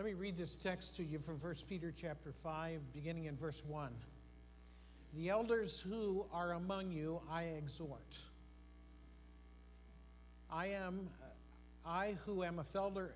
Let me read this text to you from 1 Peter chapter 5, beginning in verse 1. The elders who are among you I exhort. I am I who am a uh,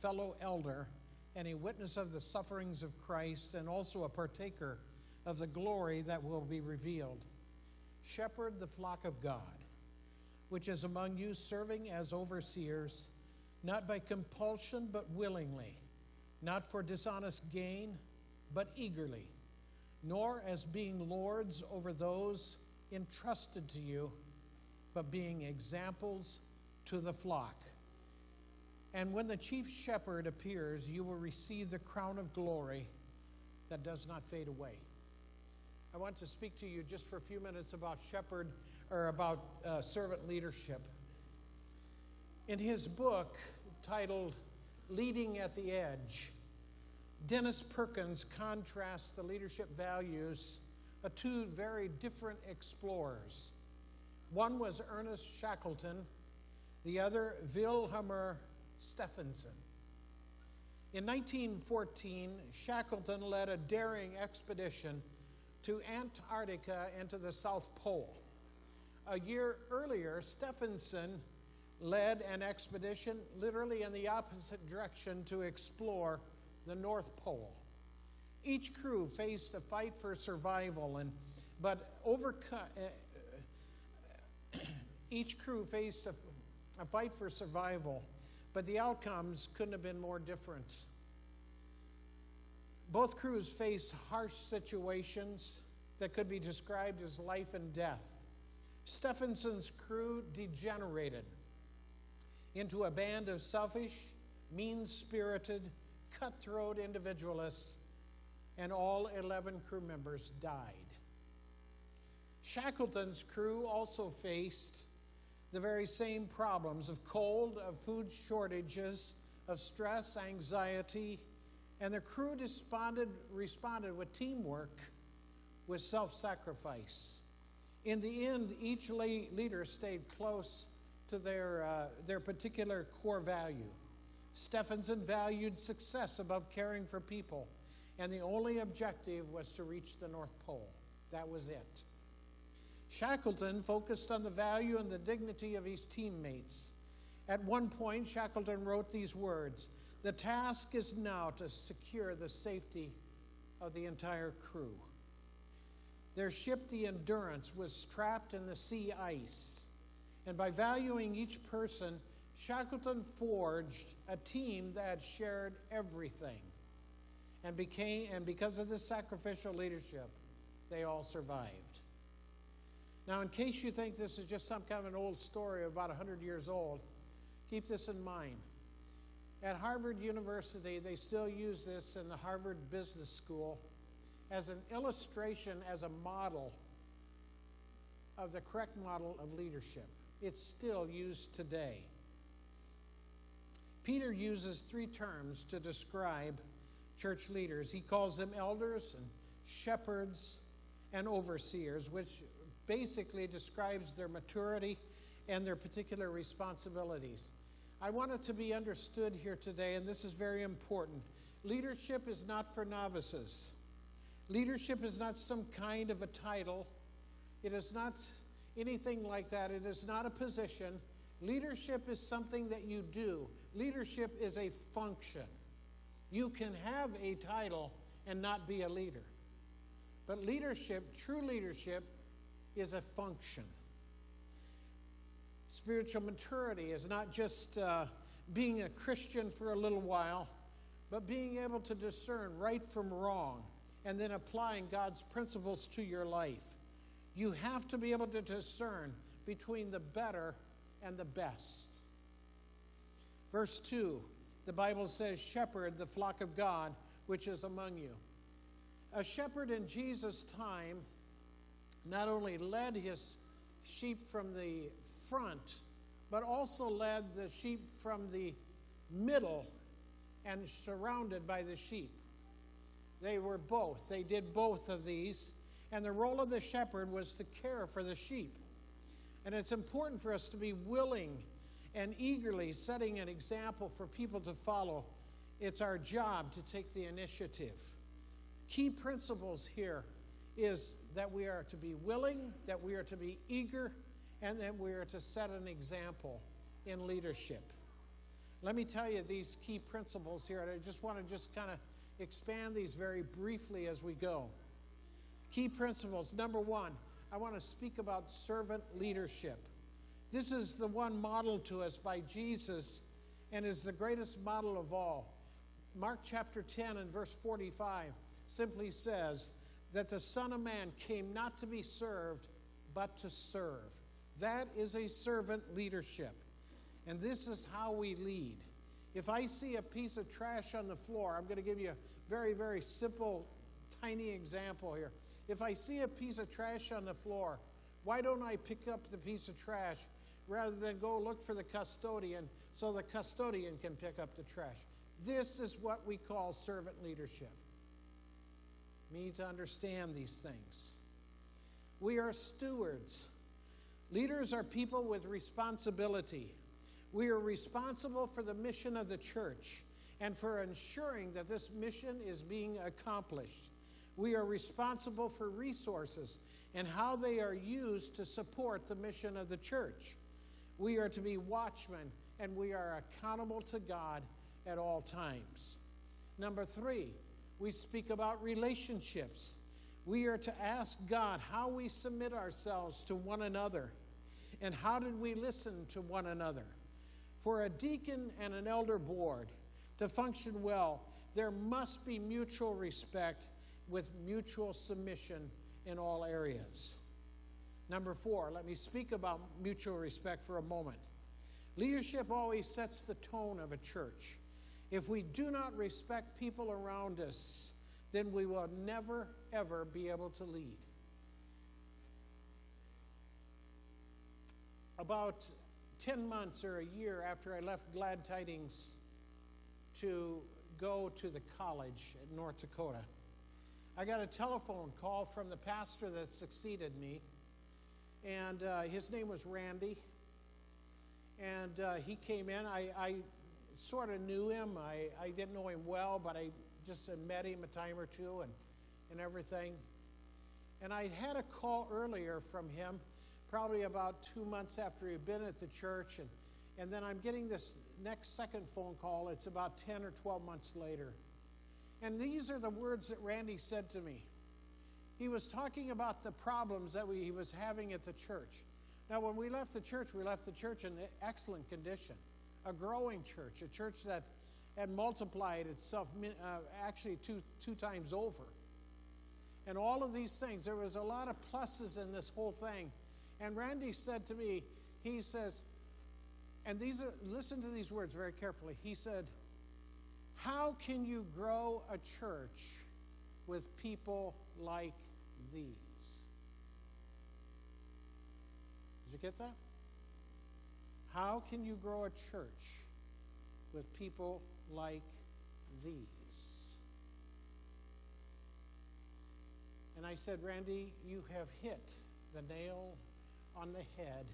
fellow elder and a witness of the sufferings of Christ and also a partaker of the glory that will be revealed. Shepherd the flock of God, which is among you, serving as overseers, not by compulsion, but willingly, not for dishonest gain, but eagerly, nor as being lords over those entrusted to you, but being examples to the flock. And when the chief shepherd appears, you will receive the crown of glory that does not fade away. I want to speak to you just for a few minutes about shepherd or about uh, servant leadership. In his book titled Leading at the Edge, Dennis Perkins contrasts the leadership values of two very different explorers. One was Ernest Shackleton, the other Vilhjalmur Stefansson. In 1914, Shackleton led a daring expedition to Antarctica and to the South Pole. A year earlier, Stefansson led an expedition literally in the opposite direction to explore the North Pole. Each crew faced a fight for survival, and but overcome. Uh, each crew faced a, a fight for survival, but the outcomes couldn't have been more different. Both crews faced harsh situations that could be described as life and death. Stefansson's crew degenerated into a band of selfish, mean spirited, cutthroat individualists, and all 11 crew members died. Shackleton's crew also faced the very same problems of cold, of food shortages, of stress, anxiety, and the crew responded, responded with teamwork, with self sacrifice. In the end, each leader stayed close to their, uh, their particular core value. Stefansson valued success above caring for people, and the only objective was to reach the North Pole. That was it. Shackleton focused on the value and the dignity of his teammates. At one point, Shackleton wrote these words The task is now to secure the safety of the entire crew. Their ship, the Endurance, was trapped in the sea ice. And by valuing each person, Shackleton forged a team that shared everything. And, became, and because of this sacrificial leadership, they all survived. Now, in case you think this is just some kind of an old story about 100 years old, keep this in mind. At Harvard University, they still use this in the Harvard Business School as an illustration, as a model of the correct model of leadership. It's still used today. Peter uses three terms to describe church leaders. He calls them elders and shepherds and overseers, which basically describes their maturity and their particular responsibilities. I want it to be understood here today, and this is very important. Leadership is not for novices. Leadership is not some kind of a title. It is not anything like that. It is not a position. Leadership is something that you do. Leadership is a function. You can have a title and not be a leader. But leadership, true leadership, is a function. Spiritual maturity is not just uh, being a Christian for a little while, but being able to discern right from wrong and then applying God's principles to your life. You have to be able to discern between the better and the best. Verse 2, the Bible says, Shepherd the flock of God which is among you. A shepherd in Jesus' time not only led his sheep from the front, but also led the sheep from the middle and surrounded by the sheep. They were both. They did both of these. And the role of the shepherd was to care for the sheep. And it's important for us to be willing and eagerly setting an example for people to follow it's our job to take the initiative. Key principles here is that we are to be willing, that we are to be eager, and that we are to set an example in leadership. Let me tell you these key principles here, and I just want to just kind of expand these very briefly as we go. Key principles. Number one, I want to speak about servant leadership. This is the one modeled to us by Jesus and is the greatest model of all. Mark chapter 10 and verse 45 simply says that the Son of Man came not to be served, but to serve. That is a servant leadership. And this is how we lead. If I see a piece of trash on the floor, I'm going to give you a very, very simple, tiny example here. If I see a piece of trash on the floor, why don't I pick up the piece of trash rather than go look for the custodian so the custodian can pick up the trash? This is what we call servant leadership. We need to understand these things. We are stewards. Leaders are people with responsibility. We are responsible for the mission of the church and for ensuring that this mission is being accomplished. We are responsible for resources and how they are used to support the mission of the church. We are to be watchmen and we are accountable to God at all times. Number three, we speak about relationships. We are to ask God how we submit ourselves to one another and how did we listen to one another. For a deacon and an elder board to function well, there must be mutual respect with mutual submission in all areas. Number four, let me speak about mutual respect for a moment. Leadership always sets the tone of a church. If we do not respect people around us, then we will never, ever be able to lead. About 10 months or a year after I left Glad Tidings to go to the college at North Dakota, I got a telephone call from the pastor that succeeded me, and uh, his name was Randy. And uh, he came in. I, I sort of knew him. I, I didn't know him well, but I just met him a time or two and, and everything. And I had a call earlier from him probably about two months after he'd been at the church. And, and then I'm getting this next second phone call. It's about 10 or 12 months later. And these are the words that Randy said to me. He was talking about the problems that we, he was having at the church. Now, when we left the church, we left the church in excellent condition, a growing church, a church that had multiplied itself uh, actually two, two times over. And all of these things, there was a lot of pluses in this whole thing. And Randy said to me, he says, and these are, listen to these words very carefully. He said, How can you grow a church with people like these? Did you get that? How can you grow a church with people like these? And I said, Randy, you have hit the nail on the head,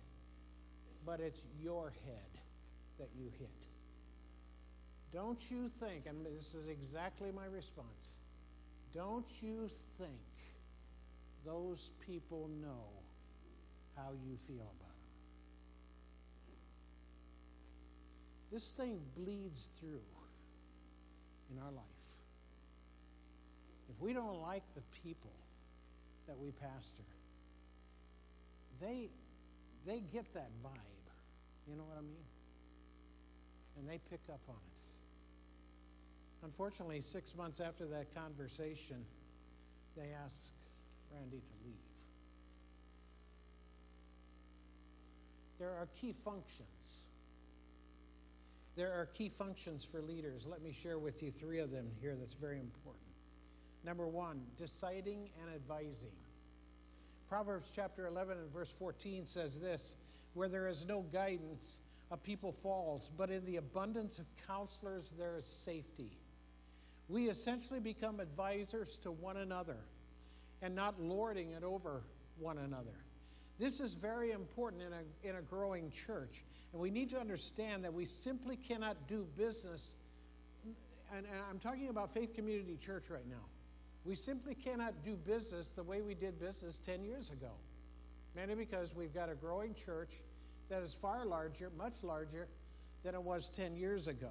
but it's your head that you hit. Don't you think, and this is exactly my response, don't you think those people know how you feel about them? This thing bleeds through in our life. If we don't like the people that we pastor, they they get that vibe. You know what I mean? And they pick up on it. Unfortunately, six months after that conversation, they asked Randy to leave. There are key functions. There are key functions for leaders. Let me share with you three of them here that's very important. Number one, deciding and advising. Proverbs chapter 11 and verse 14 says this Where there is no guidance, a people falls, but in the abundance of counselors there is safety. We essentially become advisors to one another and not lording it over one another. This is very important in a, in a growing church. And we need to understand that we simply cannot do business and, and I'm talking about Faith Community Church right now. We simply cannot do business the way we did business 10 years ago. Mainly because we've got a growing church that is far larger, much larger than it was 10 years ago.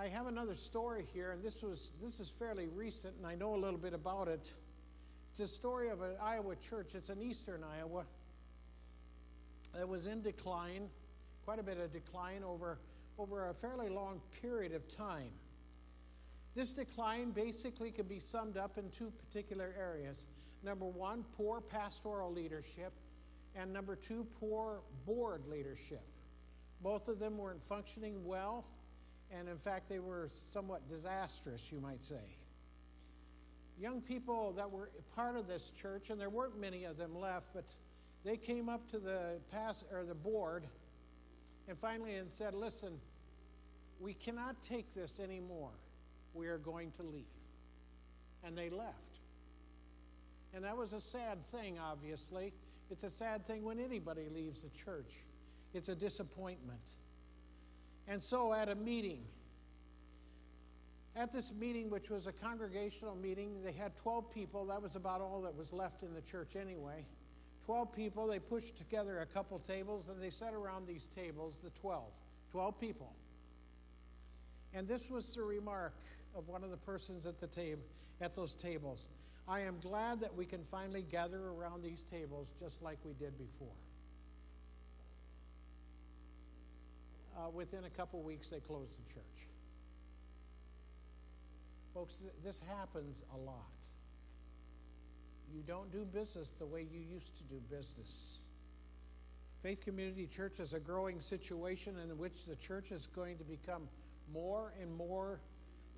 I have another story here, and this was this is fairly recent, and I know a little bit about it. It's a story of an Iowa church. It's in eastern Iowa. It was in decline, quite a bit of decline over, over a fairly long period of time. This decline basically can be summed up in two particular areas. Number one, poor pastoral leadership, and number two, poor board leadership. Both of them weren't functioning well, and in fact, they were somewhat disastrous, you might say. Young people that were part of this church, and there weren't many of them left, but they came up to the pass or the board and finally and said, "Listen, we cannot take this anymore. We are going to leave." And they left. And that was a sad thing, obviously. It's a sad thing when anybody leaves the church. It's a disappointment. And so at a meeting, at this meeting, which was a congregational meeting, they had 12 people. That was about all that was left in the church anyway. 12 people. They pushed together a couple tables and they sat around these tables, the 12. 12 people. And this was the remark of one of the persons at the table at those tables. I am glad that we can finally gather around these tables just like we did before. Uh, within a couple weeks, they closed the church. Folks, this happens a lot. You don't do business the way you used to do business. Faith Community Church is a growing situation in which the church is going to become more and more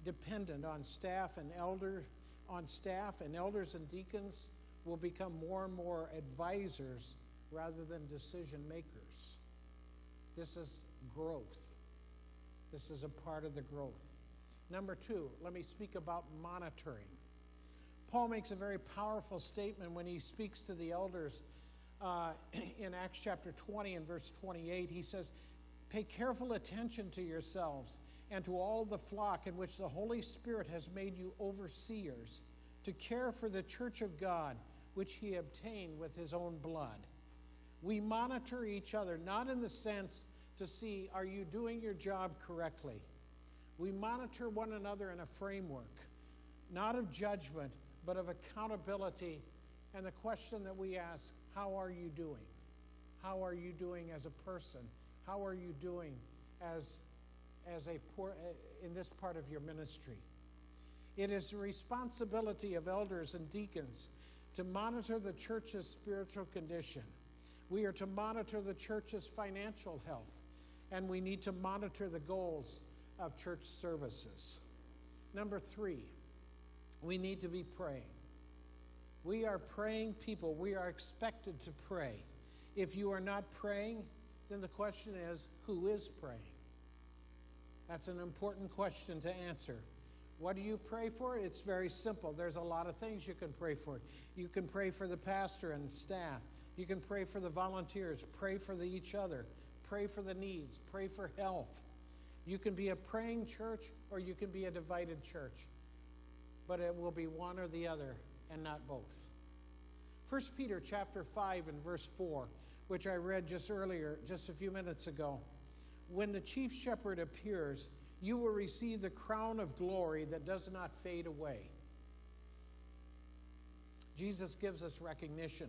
dependent on staff and elder on staff and elders and deacons will become more and more advisors rather than decision makers. This is growth. This is a part of the growth. Number two, let me speak about monitoring. Paul makes a very powerful statement when he speaks to the elders uh, in Acts chapter 20 and verse 28. He says, Pay careful attention to yourselves and to all the flock in which the Holy Spirit has made you overseers to care for the church of God, which he obtained with his own blood. We monitor each other, not in the sense to see, are you doing your job correctly? We monitor one another in a framework, not of judgment, but of accountability. And the question that we ask, how are you doing? How are you doing as a person? How are you doing as, as a poor, eh, in this part of your ministry? It is the responsibility of elders and deacons to monitor the church's spiritual condition. We are to monitor the church's financial health, and we need to monitor the goals of church services. Number three, we need to be praying. We are praying people. We are expected to pray. If you are not praying, then the question is who is praying? That's an important question to answer. What do you pray for? It's very simple. There's a lot of things you can pray for. You can pray for the pastor and staff. You can pray for the volunteers. Pray for the, each other. Pray for the needs. Pray for health. You can be a praying church or you can be a divided church. But it will be one or the other and not both. 1 Peter chapter 5 and verse 4, which I read just earlier, just a few minutes ago. When the chief shepherd appears, you will receive the crown of glory that does not fade away. Jesus gives us recognition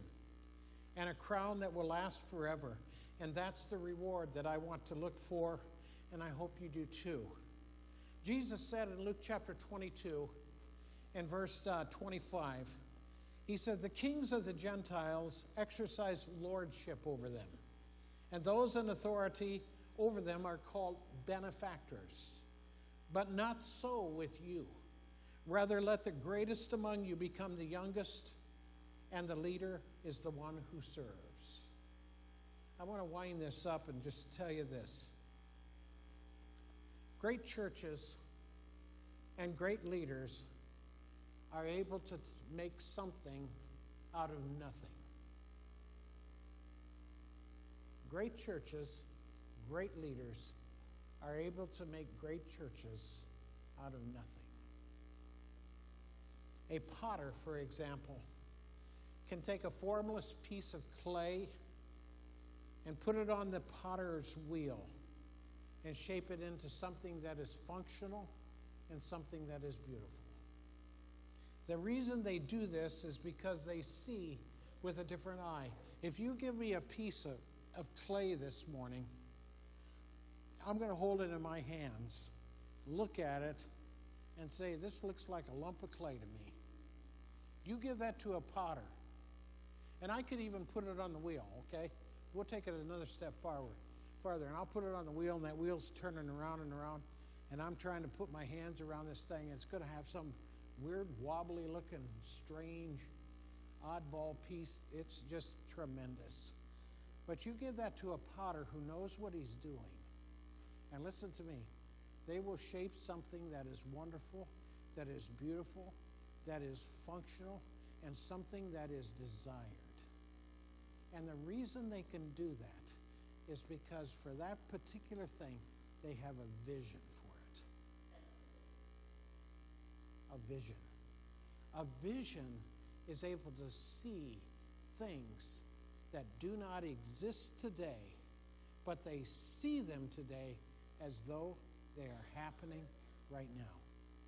and a crown that will last forever. And that's the reward that I want to look for, and I hope you do too. Jesus said in Luke chapter 22 and verse uh, 25, He said, The kings of the Gentiles exercise lordship over them, and those in authority over them are called benefactors. But not so with you. Rather, let the greatest among you become the youngest, and the leader is the one who serves. I want to wind this up and just tell you this. Great churches and great leaders are able to make something out of nothing. Great churches, great leaders are able to make great churches out of nothing. A potter, for example, can take a formless piece of clay and put it on the potter's wheel and shape it into something that is functional and something that is beautiful. The reason they do this is because they see with a different eye. If you give me a piece of, of clay this morning, I'm going to hold it in my hands, look at it, and say, This looks like a lump of clay to me. You give that to a potter, and I could even put it on the wheel, okay? We'll take it another step forward, farther, and I'll put it on the wheel, and that wheel's turning around and around, and I'm trying to put my hands around this thing, it's going to have some weird, wobbly looking, strange, oddball piece. It's just tremendous. But you give that to a potter who knows what he's doing. And listen to me, they will shape something that is wonderful, that is beautiful, that is functional, and something that is desired. And the reason they can do that is because for that particular thing, they have a vision for it. A vision. A vision is able to see things that do not exist today, but they see them today as though they are happening right now.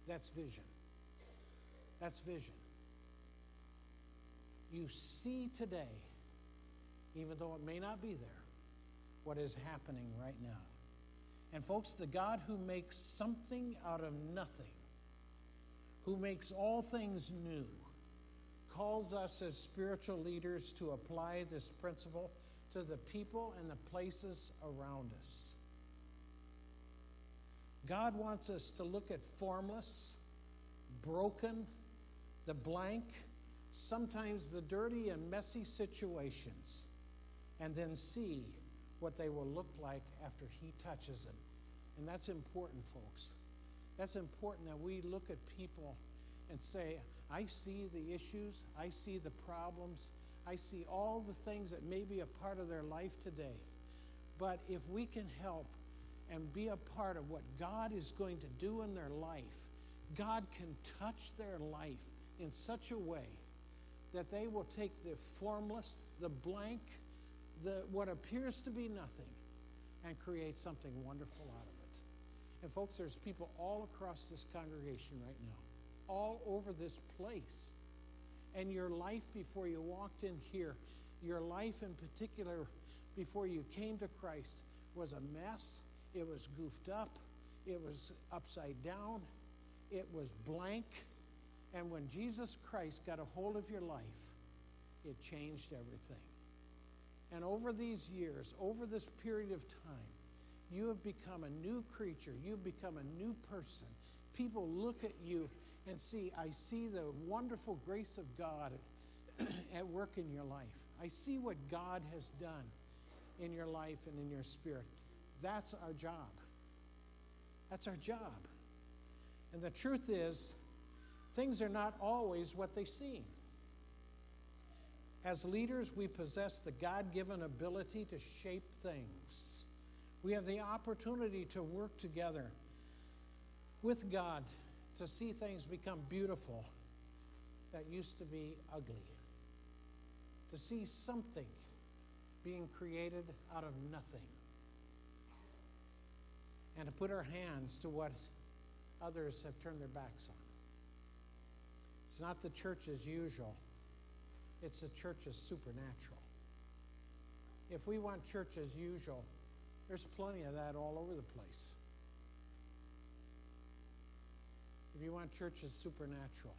That's vision. That's vision. You see today, even though it may not be there, what is happening right now. And, folks, the God who makes something out of nothing, who makes all things new, calls us as spiritual leaders to apply this principle to the people and the places around us. God wants us to look at formless, broken, the blank, sometimes the dirty and messy situations, and then see what they will look like after He touches them. And that's important, folks. That's important that we look at people and say, I see the issues, I see the problems, I see all the things that may be a part of their life today. But if we can help and be a part of what God is going to do in their life, God can touch their life in such a way that they will take the formless, the blank, the what appears to be nothing, and create something wonderful out of it. And folks, there's people all across this congregation right now, all over this place. And your life before you walked in here, your life in particular before you came to Christ was a mess it was goofed up, it was upside down, it was blank. And when Jesus Christ got a hold of your life, it changed everything. And over these years, over this period of time, you have become a new creature. You've become a new person. People look at you and see, I see the wonderful grace of God at work in your life. I see what God has done in your life and in your spirit. That's our job. That's our job. And the truth is, things are not always what they seem. As leaders, we possess the God given ability to shape things. We have the opportunity to work together with God to see things become beautiful that used to be ugly, to see something being created out of nothing and to put our hands to what others have turned their backs on. It's not the church as usual, it's the church as supernatural. If we want church as usual, there's plenty of that all over the place. If you want church as supernatural,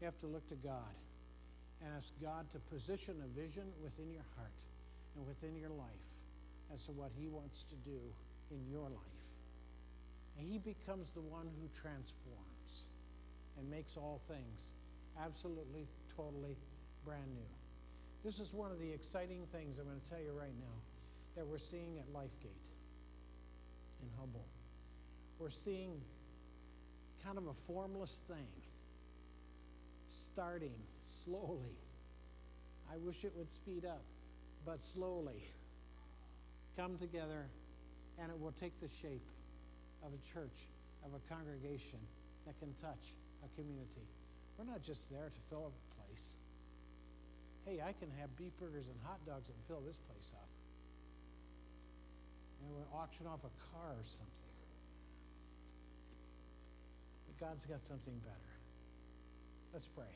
you have to look to God and ask God to position a vision within your heart and within your life as to what He wants to do in your life. And He becomes the one who transforms and makes all things absolutely, totally brand new. This is one of the exciting things I'm going to tell you right now that we're seeing at Lifegate in Humboldt. We're seeing kind of a formless thing starting slowly. I wish it would speed up, but slowly come together and it will take the shape of a church of a congregation that can touch a community. We're not just there to fill a place. Hey, I can have beef burgers and hot dogs and fill this place up. And we'll auction off a car or something. But God's got something better. Let's pray.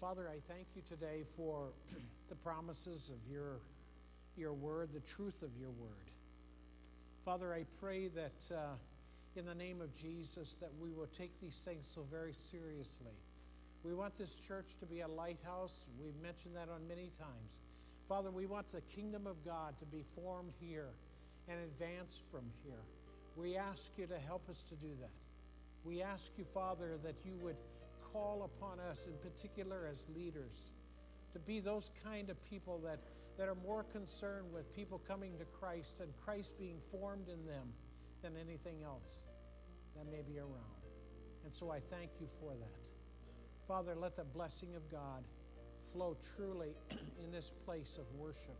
Father, I thank you today for the promises of your, your word, the truth of your word. Father, I pray that uh, in the name of Jesus that we will take these things so very seriously. We want this church to be a lighthouse. We've mentioned that on many times. Father, we want the kingdom of God to be formed here and advance from here. We ask you to help us to do that. We ask you, Father, that you would call upon us, in particular as leaders, to be those kind of people that, that are more concerned with people coming to Christ and Christ being formed in them than anything else that may be around. And so I thank you for that. Father, let the blessing of God flow truly in this place of worship.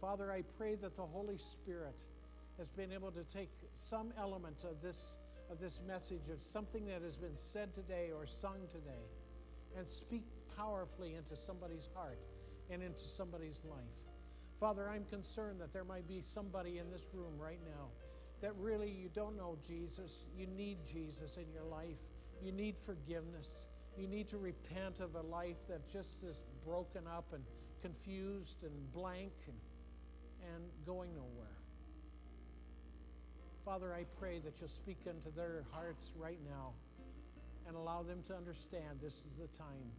Father, I pray that the Holy Spirit has been able to take some element of this, of this message, of something that has been said today or sung today, and speak powerfully into somebody's heart and into somebody's life. Father, I'm concerned that there might be somebody in this room right now that really you don't know Jesus. You need Jesus in your life. You need forgiveness. You need to repent of a life that just is broken up and confused and blank and, and going nowhere. Father, I pray that you'll speak into their hearts right now and allow them to understand this is the time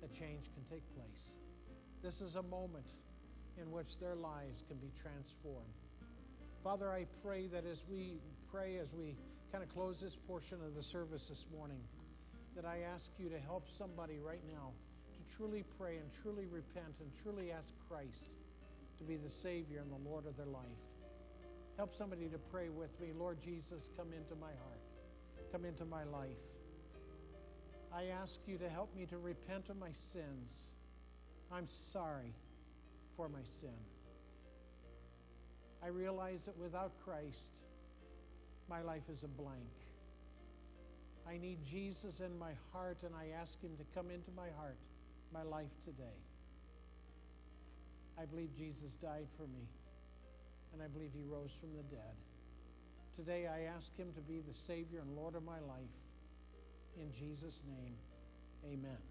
that change can take place. This is a moment in which their lives can be transformed. Father, I pray that as we pray, as we kind of close this portion of the service this morning, that I ask you to help somebody right now to truly pray and truly repent and truly ask Christ to be the Savior and the Lord of their life. Help somebody to pray with me, Lord Jesus, come into my heart, come into my life. I ask you to help me to repent of my sins. I'm sorry for my sin. I realize that without Christ, my life is a blank. I need Jesus in my heart, and I ask Him to come into my heart, my life today. I believe Jesus died for me, and I believe He rose from the dead. Today, I ask Him to be the Savior and Lord of my life. In Jesus' name, amen.